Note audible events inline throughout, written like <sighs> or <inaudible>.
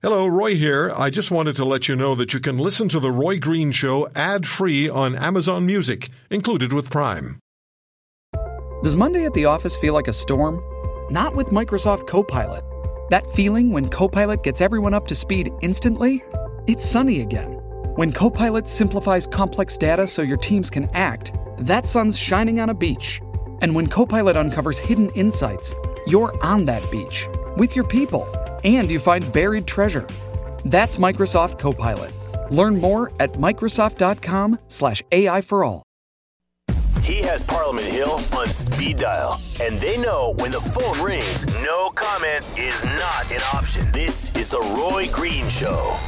Hello, Roy here. I just wanted to let you know that you can listen to The Roy Green Show ad free on Amazon Music, included with Prime. Does Monday at the office feel like a storm? Not with Microsoft Copilot. That feeling when Copilot gets everyone up to speed instantly? It's sunny again. When Copilot simplifies complex data so your teams can act, that sun's shining on a beach. And when Copilot uncovers hidden insights, you're on that beach with your people and you find buried treasure. That's Microsoft Copilot. Learn more at Microsoft.com/slash AI for all. He has Parliament Hill on speed dial, and they know when the phone rings, no comment is not an option. This is the Roy Green Show.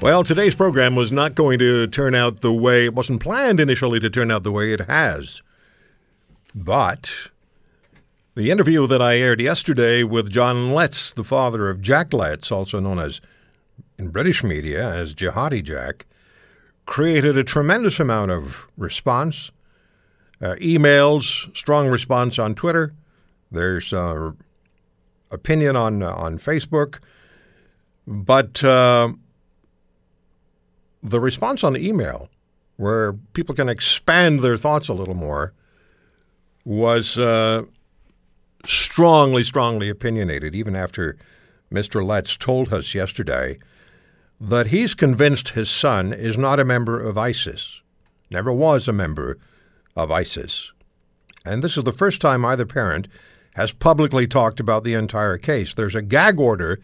Well, today's program was not going to turn out the way it wasn't planned initially to turn out the way it has. But the interview that I aired yesterday with John Letts, the father of Jack Letts, also known as in British media as Jihadi Jack, created a tremendous amount of response, uh, emails, strong response on Twitter. There's uh, opinion on uh, on Facebook, but uh, the response on email, where people can expand their thoughts a little more, was uh, strongly, strongly opinionated, even after Mr. Letts told us yesterday that he's convinced his son is not a member of ISIS, never was a member of ISIS. And this is the first time either parent has publicly talked about the entire case. There's a gag order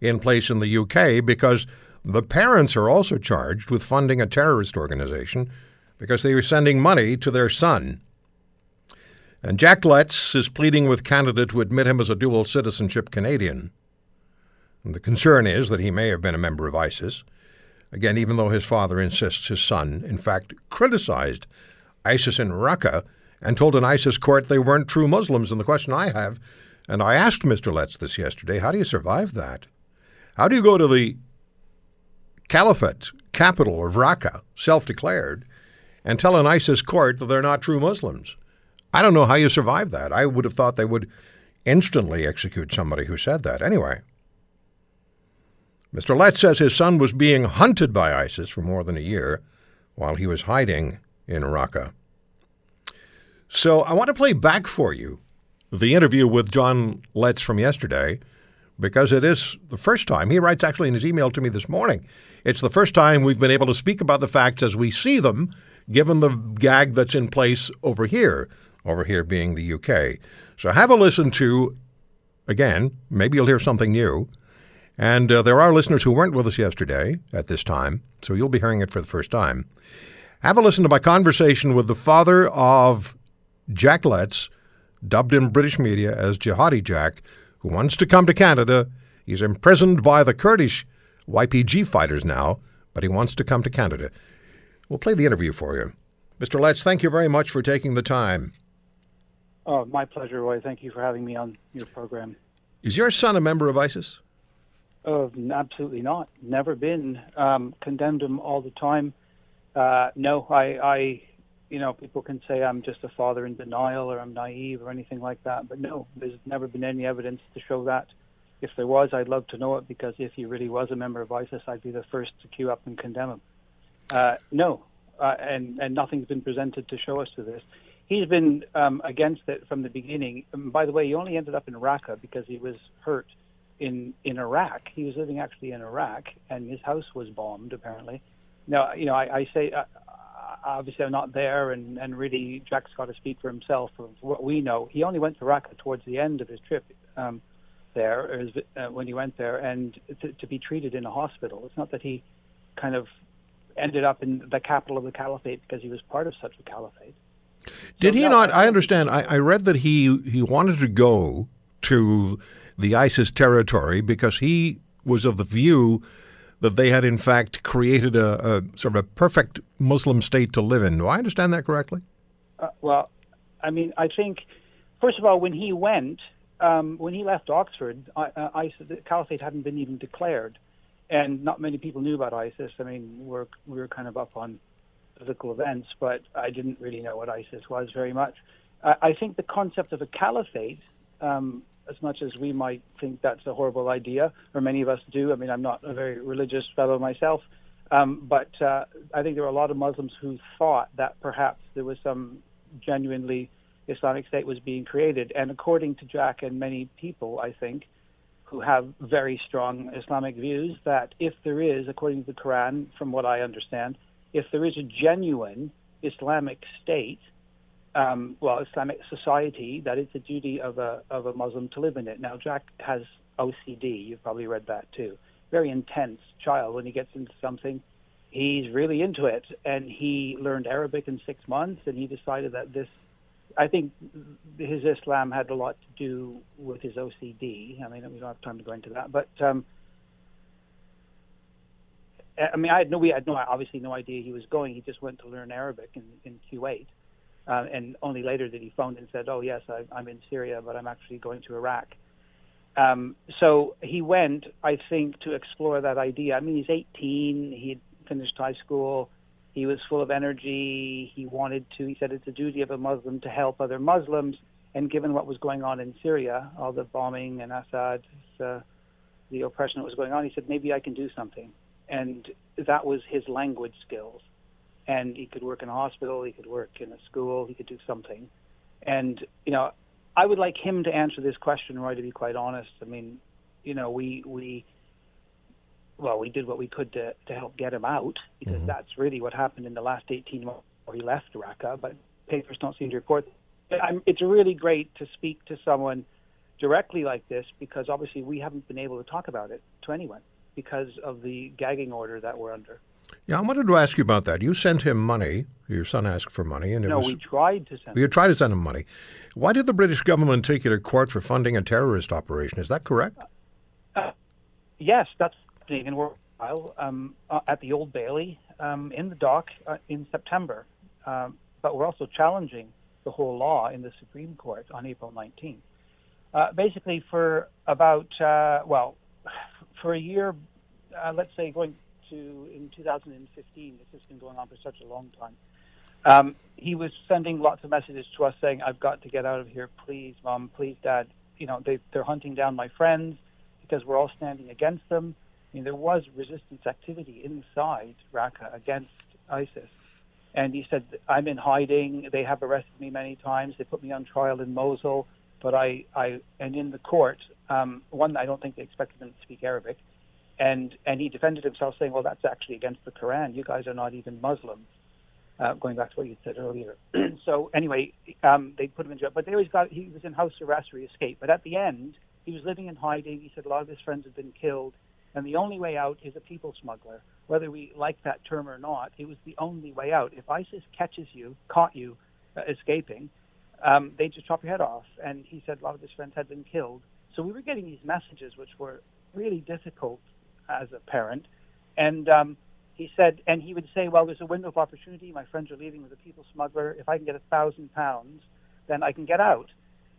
in place in the UK because the parents are also charged with funding a terrorist organization because they were sending money to their son. And Jack Letts is pleading with Canada to admit him as a dual citizenship Canadian. And the concern is that he may have been a member of ISIS. Again, even though his father insists his son, in fact, criticized ISIS in Raqqa and told an ISIS court they weren't true Muslims. And the question I have, and I asked Mr. Letts this yesterday, how do you survive that? How do you go to the caliphate capital of Raqqa, self declared, and tell an ISIS court that they're not true Muslims. I don't know how you survive that. I would have thought they would instantly execute somebody who said that. Anyway, Mr. Letts says his son was being hunted by ISIS for more than a year while he was hiding in Raqqa. So I want to play back for you the interview with John Letts from yesterday because it is the first time. He writes actually in his email to me this morning. It's the first time we've been able to speak about the facts as we see them, given the gag that's in place over here, over here being the UK. So have a listen to, again, maybe you'll hear something new. And uh, there are listeners who weren't with us yesterday at this time, so you'll be hearing it for the first time. Have a listen to my conversation with the father of Jack Letts, dubbed in British media as Jihadi Jack, who wants to come to Canada. He's imprisoned by the Kurdish YPG fighters now, but he wants to come to Canada. We'll play the interview for you. Mr. Letts, thank you very much for taking the time. Oh, my pleasure, Roy. Thank you for having me on your program. Is your son a member of ISIS? Oh, absolutely not. Never been. Um, condemned him all the time. Uh, no, I, I, you know, people can say I'm just a father in denial or I'm naive or anything like that, but no, there's never been any evidence to show that. If there was, I'd love to know it because if he really was a member of ISIS, I'd be the first to queue up and condemn him. Uh, no, uh, and and nothing's been presented to show us to this. He's been um, against it from the beginning. And by the way, he only ended up in Raqqa because he was hurt in in Iraq. He was living actually in Iraq, and his house was bombed apparently. Now, you know, I, I say uh, obviously I'm not there, and and really Jack's got to speak for himself. Of what we know, he only went to Raqqa towards the end of his trip. Um, there uh, when he went there and to, to, be treated in a hospital. It's not that he kind of ended up in the capital of the caliphate because he was part of such a caliphate. Did so, he no, not? I, I understand. I, I, read that he he wanted to go to the ISIS territory because he was of the view that they had in fact created a, a sort of a perfect Muslim state to live in. Do I understand that correctly? Uh, well, I mean, I think, first of all, when he went, um, when he left Oxford, I, uh, the caliphate hadn't been even declared, and not many people knew about ISIS. I mean, we're we were kind of up on political events, but I didn't really know what ISIS was very much. Uh, I think the concept of a caliphate, um, as much as we might think that's a horrible idea, or many of us do. I mean, I'm not a very religious fellow myself, um, but uh, I think there were a lot of Muslims who thought that perhaps there was some genuinely Islamic State was being created. And according to Jack and many people, I think, who have very strong Islamic views, that if there is, according to the Quran, from what I understand, if there is a genuine Islamic state, um, well, Islamic society, that it's the duty of a of a Muslim to live in it. Now, Jack has OCD. You've probably read that too. Very intense child. When he gets into something, he's really into it. And he learned Arabic in six months, and he decided that this. I think his Islam had a lot to do with his OCD. I mean, we don't have time to go into that, but. Um, I mean, I had no, we had no, obviously no idea he was going. He just went to learn Arabic in, in Kuwait, uh, and only later did he phone and said, "Oh yes, I, I'm in Syria, but I'm actually going to Iraq." Um, so he went, I think, to explore that idea. I mean, he's 18. He had finished high school. He was full of energy. He wanted to. He said it's a duty of a Muslim to help other Muslims. And given what was going on in Syria, all the bombing and Assad, uh, the oppression that was going on, he said maybe I can do something. And that was his language skills and he could work in a hospital, he could work in a school, he could do something. And you know, I would like him to answer this question, Roy. To be quite honest, I mean, you know, we we well, we did what we could to to help get him out because mm-hmm. that's really what happened in the last 18 months where he left Raqqa. But papers don't seem to report. I'm, it's really great to speak to someone directly like this because obviously we haven't been able to talk about it to anyone because of the gagging order that we're under. Yeah, I wanted to ask you about that. You sent him money. Your son asked for money, and it no, was. we tried to send. You tried to send him money. Why did the British government take you to court for funding a terrorist operation? Is that correct? Uh, yes, that's in um, uh, at the Old Bailey um, in the dock uh, in September. Um, but we're also challenging the whole law in the Supreme Court on April 19th. Uh, basically, for about uh, well, <sighs> for a year, uh, let's say going to in 2015. This has been going on for such a long time. Um, he was sending lots of messages to us saying, "I've got to get out of here, please, mom, please, dad. You know, they, they're hunting down my friends because we're all standing against them." I mean, there was resistance activity inside Raqqa against ISIS. And he said, I'm in hiding. They have arrested me many times. They put me on trial in Mosul. But I, I and in the court, um, one, I don't think they expected him to speak Arabic and and he defended himself, saying, "Well, that's actually against the Quran. You guys are not even Muslims." Uh, going back to what you said earlier. <clears throat> so anyway, um, they put him in jail, but they always got he was in house arrest or he escaped. But at the end, he was living in hiding. He said a lot of his friends had been killed, and the only way out is a people smuggler. Whether we like that term or not, it was the only way out. If ISIS catches you, caught you uh, escaping, um, they just chop your head off. And he said a lot of his friends had been killed. So we were getting these messages, which were really difficult as a parent. And um, he said, and he would say, well, there's a window of opportunity. My friends are leaving with a people smuggler. If I can get a thousand pounds, then I can get out.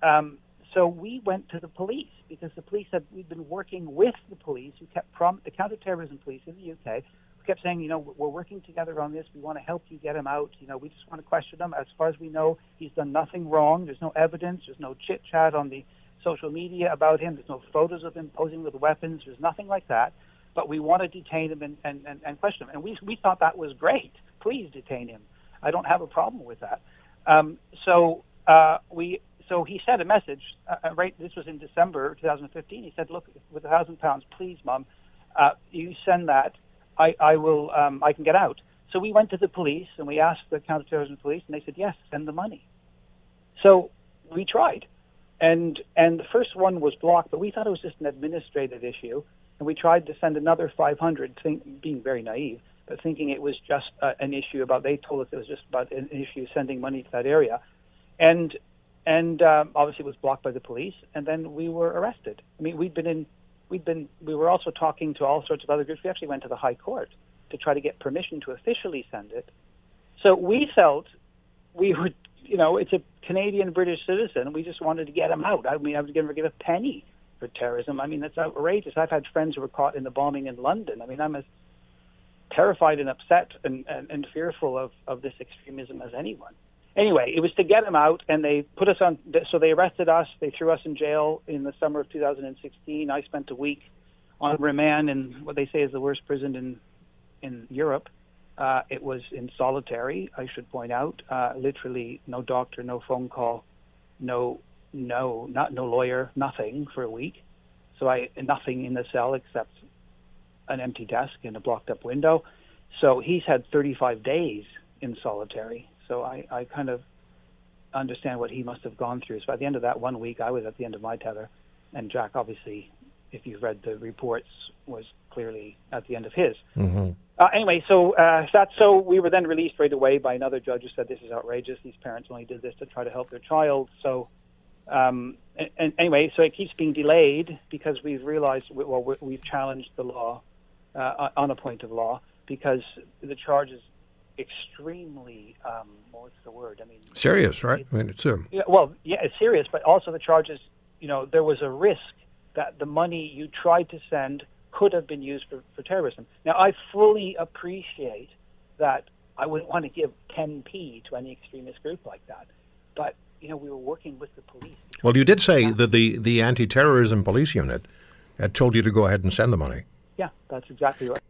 Um, so we went to the police because the police had we'd been working with the police who kept prom- the counterterrorism police in the UK who kept saying, you know, we're working together on this. We want to help you get him out. You know, we just want to question him. As far as we know, he's done nothing wrong. There's no evidence. There's no chit chat on the social media about him. There's no photos of him posing with weapons. There's nothing like that but we want to detain him and, and, and, and question him. And we, we thought that was great. Please detain him. I don't have a problem with that. Um, so uh, we so he sent a message. Uh, uh right, this was in December 2015. He said, "Look, with a thousand pounds, please, mom, uh, you send that. I, I will. Um, I can get out." So we went to the police and we asked the counterterrorism police, and they said, "Yes, send the money." So we tried, and and the first one was blocked, but we thought it was just an administrative issue and we tried to send another 500, think, being very naive, but thinking it was just uh, an issue about. They told us it was just about an issue sending money to that area, and and um, obviously it was blocked by the police, and then we were arrested. I mean, we'd been in, we'd been, we were also talking to all sorts of other groups. We actually went to the High Court to try to get permission to officially send it. So we felt we were you know, it's a Canadian British citizen. We just wanted to get him out. I mean, I would never give a penny for terrorism. I mean, that's outrageous. I've had friends who were caught in the bombing in London. I mean, I'm as terrified and upset and, and, and fearful of, of this extremism as anyone. Anyway, it was to get him out, and they put us on. So they arrested us. They threw us in jail in the summer of 2016. I spent a week on remand in what they say is the worst prison in in Europe. Uh, it was in solitary, I should point out. Uh, literally, no doctor, no phone call, no, no, not no lawyer, nothing for a week. So I nothing in the cell except an empty desk and a blocked up window. So he's had 35 days in solitary. So I, I kind of understand what he must have gone through. So by the end of that one week, I was at the end of my tether, and Jack, obviously, if you've read the reports, was clearly at the end of his. Mm-hmm. Uh, anyway, so uh, that's so we were then released right away by another judge who said this is outrageous. These parents only did this to try to help their child. So, um, and, and anyway, so it keeps being delayed because we've realized well we've challenged the law uh, on a point of law because the charge is extremely um, what's the word? I mean, serious, right? I mean, it's a yeah, well, yeah, it's serious, but also the charges. You know, there was a risk that the money you tried to send could have been used for, for terrorism. Now, I fully appreciate that I wouldn't want to give 10p to any extremist group like that, you know, we were working with the police. Well, you did say that the the anti-terrorism police unit had told you to go ahead and send the money. Yeah, that's exactly right.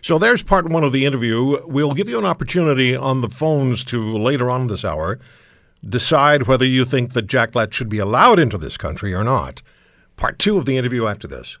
So there's part one of the interview. We'll give you an opportunity on the phones to later on this hour decide whether you think that Jack Letts should be allowed into this country or not. Part two of the interview after this.